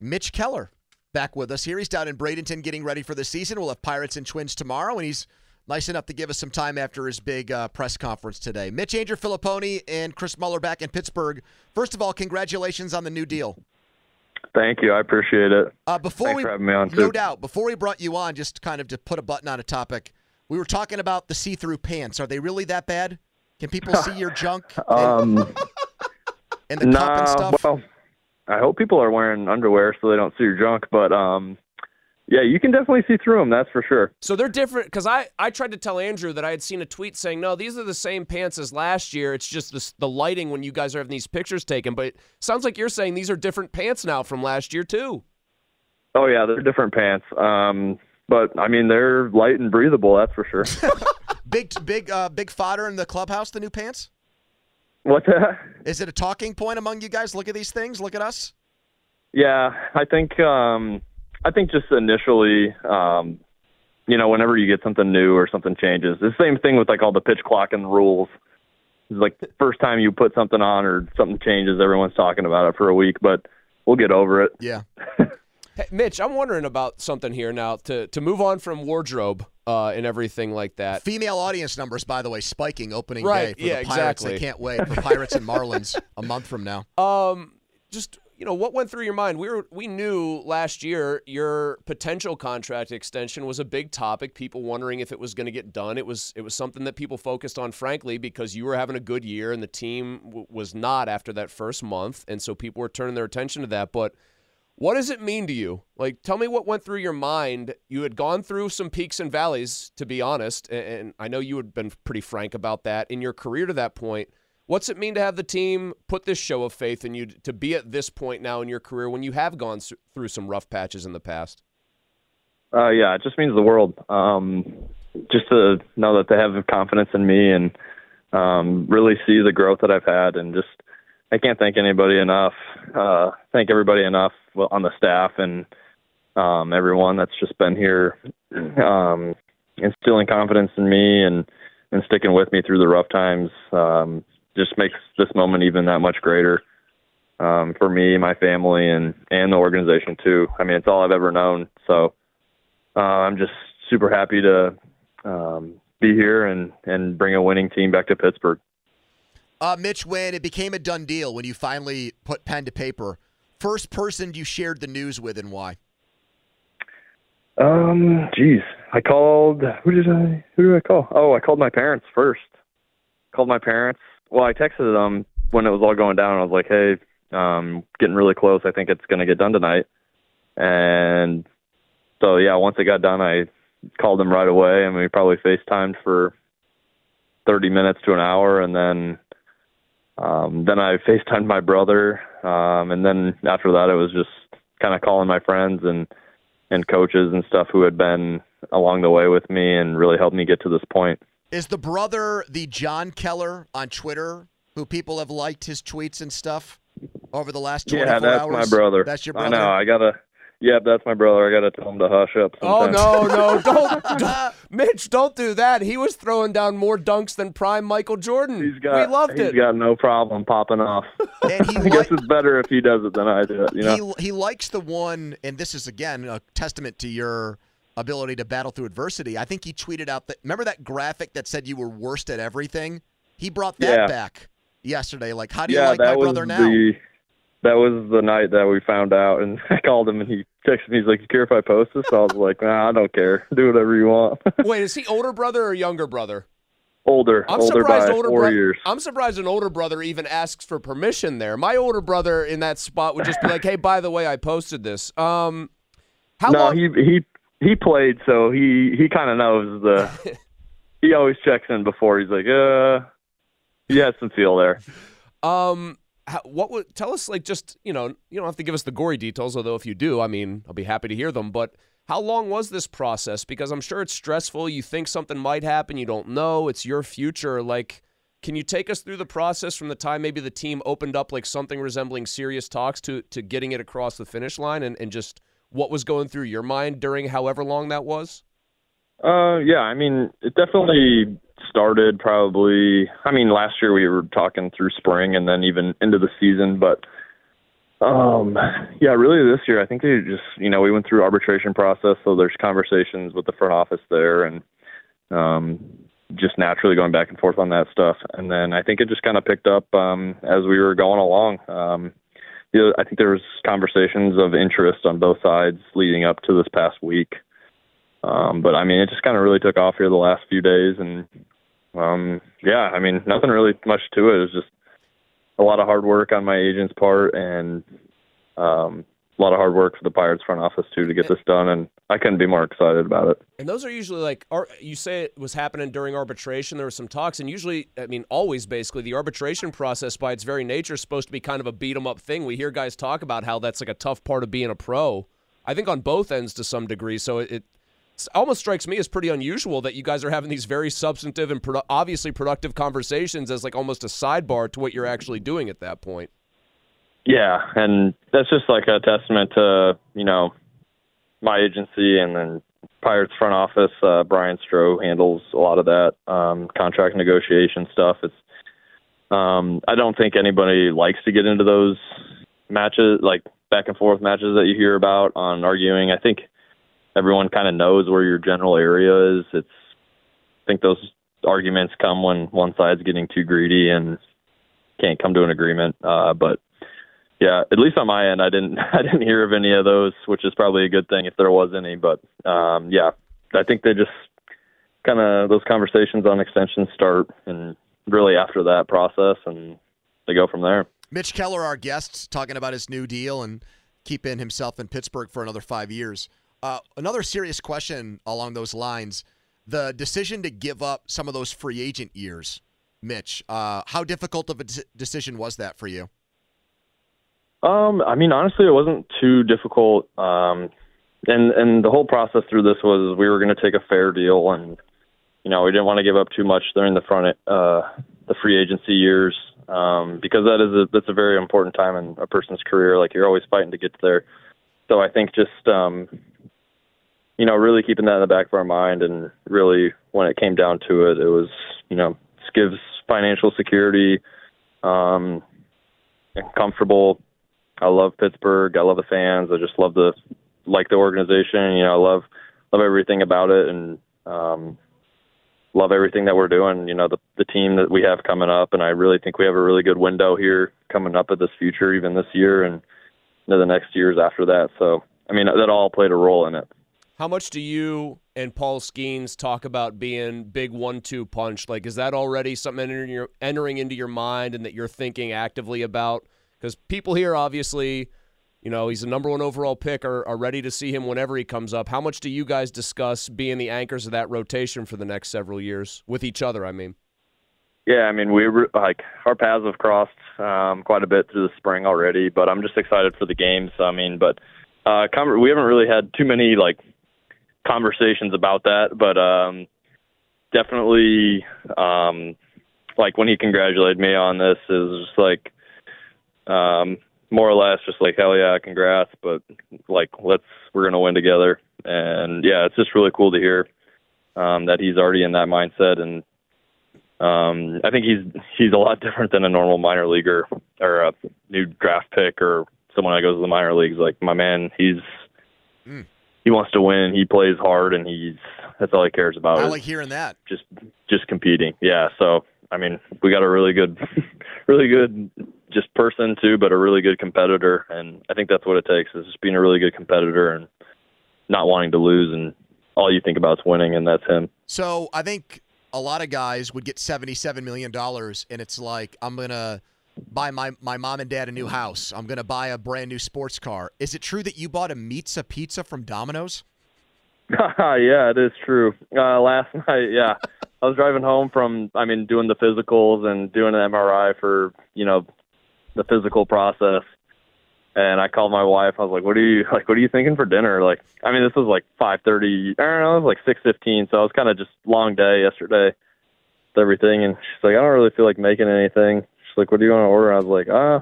Mitch Keller back with us here. He's down in Bradenton getting ready for the season. We'll have Pirates and Twins tomorrow, and he's nice enough to give us some time after his big uh, press conference today. Mitch Andrew Fillipponi and Chris Mueller back in Pittsburgh. First of all, congratulations on the new deal. Thank you. I appreciate it. Uh, before Thanks we, for having me on, no too. doubt. Before we brought you on, just kind of to put a button on a topic, we were talking about the see-through pants. Are they really that bad? Can people see your junk and, Um, and the cup and stuff? well, I hope people are wearing underwear so they don't see your junk. But um, yeah, you can definitely see through them. That's for sure. So they're different because I, I tried to tell Andrew that I had seen a tweet saying, no, these are the same pants as last year. It's just the, the lighting when you guys are having these pictures taken. But it sounds like you're saying these are different pants now from last year, too. Oh yeah, they're different pants. Um, but I mean, they're light and breathable. That's for sure. big, big, uh, big fodder in the clubhouse. The new pants. What's that? Is it a talking point among you guys? Look at these things. Look at us. Yeah, I think um, I think just initially, um, you know, whenever you get something new or something changes, the same thing with like all the pitch clock and the rules. It's like the first time you put something on or something changes, everyone's talking about it for a week, but we'll get over it. Yeah. Hey, Mitch, I'm wondering about something here now to, to move on from wardrobe uh, and everything like that. Female audience numbers, by the way, spiking opening Right, day for yeah, the Pirates. exactly. I can't wait for Pirates and Marlins a month from now. Um, just you know, what went through your mind? We were we knew last year your potential contract extension was a big topic. People wondering if it was going to get done. It was it was something that people focused on, frankly, because you were having a good year and the team w- was not after that first month, and so people were turning their attention to that. But what does it mean to you? Like, tell me what went through your mind. You had gone through some peaks and valleys, to be honest, and, I know you had been pretty frank about that in your career to that point. What's it mean to have the team put this show of faith in you to be at this point now in your career when you have gone through some rough patches in the past? Uh, yeah, it just means the world. Um, just to know that they have confidence in me and um, really see the growth that I've had, and just I can't thank anybody enough. Uh, thank everybody enough on the staff and um, everyone that's just been here, um, instilling confidence in me and and sticking with me through the rough times. Um, just makes this moment even that much greater um, for me, my family, and and the organization too. I mean, it's all I've ever known. So uh, I'm just super happy to um, be here and and bring a winning team back to Pittsburgh. Uh, Mitch, when it became a done deal, when you finally put pen to paper, first person you shared the news with and why? Um, geez, I called. Who did I? Who did I call? Oh, I called my parents first. Called my parents. Well, I texted them when it was all going down. I was like, "Hey, um, getting really close. I think it's going to get done tonight." And so, yeah, once it got done, I called them right away, and we probably FaceTimed for thirty minutes to an hour, and then um, then I FaceTimed my brother, um, and then after that, it was just kind of calling my friends and and coaches and stuff who had been along the way with me and really helped me get to this point. Is the brother the John Keller on Twitter, who people have liked his tweets and stuff over the last 24 yeah, that's hours? my brother. That's your brother. I know. I gotta. Yeah, that's my brother. I gotta tell him to hush up. Oh no, no, don't, don't, Mitch, don't do that. He was throwing down more dunks than prime Michael Jordan. He's got. we loved he's it. got no problem popping off. And he I guess it's better if he does it than I do it. You know. he, he likes the one, and this is, again, a testament to your ability to battle through adversity. I think he tweeted out that, remember that graphic that said you were worst at everything? He brought that Yeah. back yesterday. Like, how do you yeah, like that my was brother now? the. that was the night that we found out, and I called him, and he texted me. He's like, "You care if I post this?" So I was like, "Nah, I don't care. Do whatever you want." Wait, is he older brother or younger brother? older, I'm older surprised older four brother. years. I'm surprised an older brother even asks for permission there. My older brother in that spot would just be like, "Hey, by the way, I posted this." Um, how no, long? he he he played, so he he kind of knows the. he always checks in before. He's like, uh, he has some feel there. Um, how, what would tell us like just you know you don't have to give us the gory details, although if you do, I mean, I'll be happy to hear them. But how long was this process? Because I'm sure it's stressful. You think something might happen, you don't know. It's your future. Like, can you take us through the process from the time maybe the team opened up like something resembling serious talks to to getting it across the finish line, and and just what was going through your mind during however long that was? Uh, yeah, I mean, it definitely started probably. I mean, last year we were talking through spring and then even into the season, but um, yeah, really this year I think they just you know we went through arbitration process, so there's conversations with the front office there and um just naturally going back and forth on that stuff, and then I think it just kind of picked up um as we were going along. Um, you know, I think there was conversations of interest on both sides leading up to this past week. Um, but I mean, it just kind of really took off here the last few days, and um, yeah, I mean, nothing really much to it. It was just a lot of hard work on my agent's part, and um, a lot of hard work for the Pirates front office too to get this done. And I couldn't be more excited about it. And those are usually like, ar- you say it was happening during arbitration. There were some talks, and usually, I mean, always basically, the arbitration process by its very nature is supposed to be kind of a beat 'em up thing. We hear guys talk about how that's like a tough part of being a pro. I think on both ends to some degree. So it almost strikes me as pretty unusual that you guys are having these very substantive and produ- obviously productive conversations as like almost a sidebar to what you're actually doing at that point. Yeah, and that's just like a testament to you know my agency and then Pirates front office. Uh, Bryan Stroh handles a lot of that um, contract negotiation stuff. It's um, I don't think anybody likes to get into those matches, like back and forth matches that you hear about on arguing. I think everyone kind of knows where your general area is. It's I think those arguments come when one side's getting too greedy and can't come to an agreement. Uh, but yeah, at least on my end, I didn't I didn't hear of any of those, which is probably a good thing if there was any. But um, yeah, I think they just kind of those conversations on extensions start, and really after that process, and they go from there. Mitch Keller, our guest, talking about his new deal and keeping himself in Pittsburgh for another five years. Uh, another serious question along those lines: the decision to give up some of those free agent years, Mitch. Uh, how difficult of a de- decision was that for you? Um, I mean, honestly, it wasn't too difficult. Um, and and the whole process through this was we were going to take a fair deal, and you know we didn't want to give up too much during the front uh, the free agency years um, because that is a that's a very important time in a person's career. Like you're always fighting to get there. So I think just um, you know really keeping that in the back of our mind, and really when it came down to it, it was you know gives financial security, um, comfortable I love Pittsburgh. I love the fans. I just love the like the organization. You know, I love love everything about it, and um, love everything that we're doing. You know, the the team that we have coming up, and I really think we have a really good window here coming up at this future, even this year and into the next years after that. So, I mean, that all played a role in it. How much do you and Paul Skenes talk about being big one-two punch? Like, is that already something entering, your, entering into your mind and that you're thinking actively about? Because people here, obviously, you know, he's a number one overall pick, are, are ready to see him whenever he comes up. How much do you guys discuss being the anchors of that rotation for the next several years with each other? I mean, yeah, I mean, we like our paths have crossed um, quite a bit through the spring already, but I'm just excited for the games. I mean, but uh, we haven't really had too many like conversations about that, but um, definitely, um, like when he congratulated me on this, is just like um, more or less just like hell yeah, congrats, but like let's we're gonna win together, and yeah, it's just really cool to hear um, that he's already in that mindset, and um, I think he's he's a lot different than a normal minor leaguer or a new draft pick or someone that goes to the minor leagues. Like my man, he's Mm. He wants to win, he plays hard, and he's that's all he cares about. I like hearing that. just just competing. Yeah, so I mean, we got a really good, really good just person too, but a really good competitor. And I think that's what it takes is just being a really good competitor and not wanting to lose. And all you think about is winning, and that's him. So I think a lot of guys would get $77 million, and it's like, I'm to buy my, my mom and dad a new house. I'm going to buy a brand new sports car. Is it true that you bought a Pizza Pizza from Domino's? yeah, it is true. Uh, last night, yeah, I was driving home from, I mean, doing the physicals and doing an MRI for, you know, the physical process. And I called my wife. I was like, "What are you like? What are you thinking for dinner?" Like, I mean, this was like five thirty. I don't know. It was like six fifteen. So it was kind of just long day yesterday, with everything. And she's like, "I don't really feel like making anything." She's like, "What do you want to order?" I was like, "Ah, uh,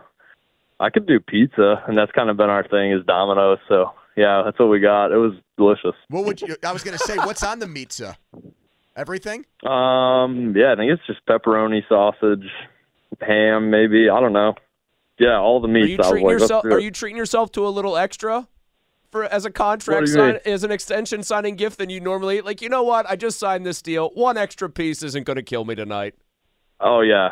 I could do pizza." And that's kind of been our thing is Domino's. So yeah, that's what we got. It was delicious. What would you? I was going to say, what's on the pizza? Everything? Um, yeah, I think it's just pepperoni, sausage, ham, maybe. I don't know. Yeah, all the meats. Are you treating like, yourself? Are you treating yourself to a little extra? For, as a contract sign, as an extension signing gift than you normally like you know what I just signed this deal one extra piece isn't going to kill me tonight oh yeah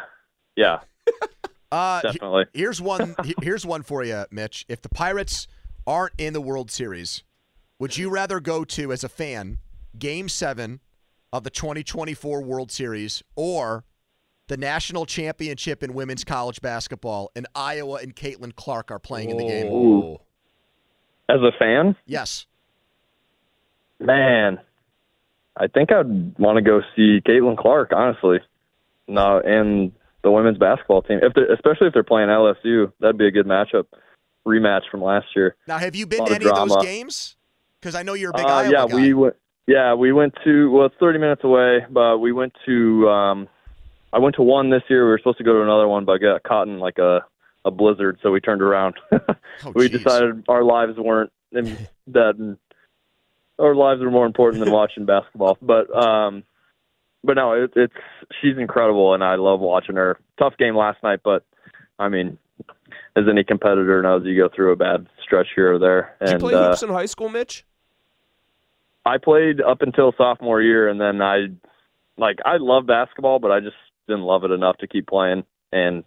yeah uh, definitely here's one here's one for you Mitch if the Pirates aren't in the World Series would you rather go to as a fan game 7 of the 2024 World Series or the national championship in women's college basketball, and Iowa and Caitlin Clark are playing in the game. Ooh. As a fan? Yes. Man, I think I'd want to go see Caitlin Clark, honestly. No, and the women's basketball team, if especially if they're playing LSU, that'd be a good matchup, rematch from last year. Now, have you been to any of, of those games? Because I know you're a big uh, Iowa yeah, guy. we went. Yeah, we went to well, it's 30 minutes away, but we went to um, I went to one this year. We were supposed to go to another one, but got caught in like a a blizzard, so we turned around. oh, we geez. decided our lives weren't that, our lives are more important than watching basketball. But um, but no, it, it's she's incredible, and I love watching her. Tough game last night, but I mean, as any competitor knows, you go through a bad stretch here or there. Did and, you play hoops uh, in high school, Mitch? I played up until sophomore year, and then I like I love basketball, but I just didn't love it enough to keep playing, and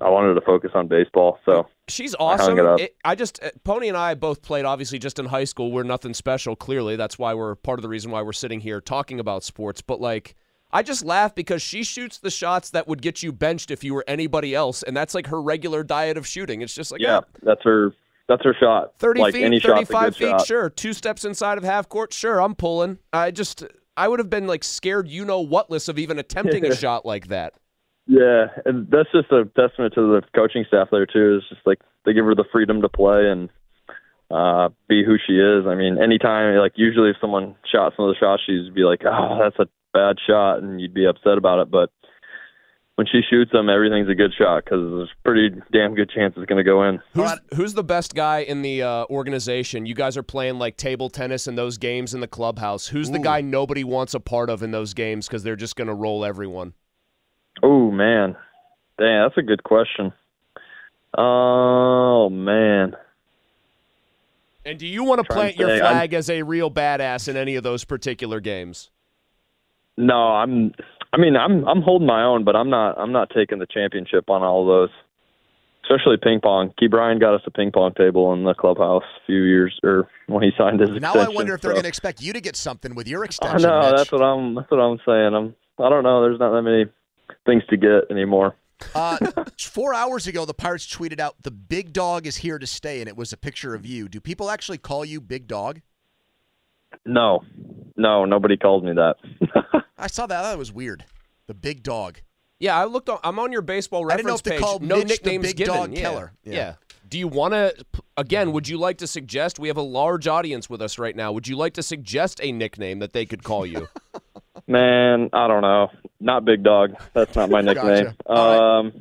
I wanted to focus on baseball. So she's awesome. I, it, I just uh, Poni and I both played obviously just in high school. We're nothing special. Clearly, that's why we're part of the reason why we're sitting here talking about sports. But like. I just laugh because she shoots the shots that would get you benched if you were anybody else, and that's like her regular diet of shooting. It's just like yeah, that's her that's her shot. Thirty like feet, thirty-five feet, shot. sure. Two steps inside of half court, sure. I'm pulling. I just I would have been like scared, you know, whatless of even attempting a shot like that. Yeah, and that's just a testament to the coaching staff there too. It's just like they give her the freedom to play and uh be who she is. I mean, anytime like usually if someone shot some of the shots, she'd be like, "Oh, that's a bad shot," and you'd be upset about it. But when she shoots them, everything's a good shot because there's pretty damn good chance it's going to go in. Who's, who's the best guy in the uh, organization? You guys are playing like table tennis and those games in the clubhouse. Who's Ooh. the guy nobody wants a part of in those games because they're just going to roll everyone? Oh man, dang, that's a good question. Oh man. And do you want to plant your flag I'm, as a real badass in any of those particular games? No, I'm I mean, I'm I'm holding my own, but I'm not I'm not taking the championship on all of those. Especially ping pong. Ke'Bryan got us a ping pong table in the clubhouse a few years or when he signed his now extension. I wonder if they're so. going to expect you to get something with your extension. I know Mitch. that's what I'm that's what I'm saying. I'm I don't know. There's not that many things to get anymore. uh, four hours ago, the Pirates tweeted out, "The big dog is here to stay," and it was a picture of you. Do people actually call you Big Dog? No, no, nobody called me that. I saw that. That was weird. The big dog. Yeah, I looked. On, I'm on your baseball reference I didn't know if they page. called no Mitch nicknames the big given. dog yeah. Keller. Yeah. Yeah. Do you want to? Again, would you like to suggest? We have a large audience with us right now. Would you like to suggest a nickname that they could call you? Man, I don't know. Not Big Dog. That's not my nickname. Gotcha. Um,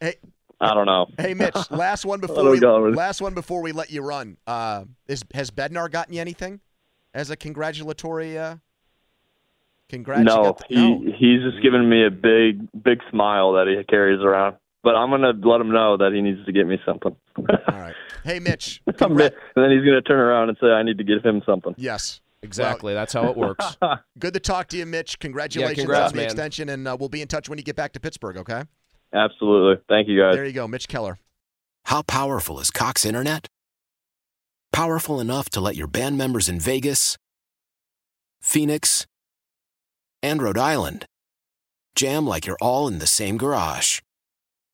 Hey, I don't know. hey, Mitch. Last one before we last one before we let you run. Uh, is has Bednar gotten you anything as a congratulatory? Uh, congrats. No, got- he he's just giving me a big big smile that he carries around. But I'm gonna let him know that he needs to get me something. All right. Hey, Mitch. and then he's gonna turn around and say I need to give him something. yes. Exactly. That's how it works. Good to talk to you, Mitch. Congratulations congrats, on the man. extension, and uh, we'll be in touch when you get back to Pittsburgh. Okay. Absolutely. Thank you, guys. There you go, Mitch Keller. How powerful is Cox Internet? Powerful enough to let your band members in Vegas, Phoenix, and Rhode Island jam like you're all in the same garage.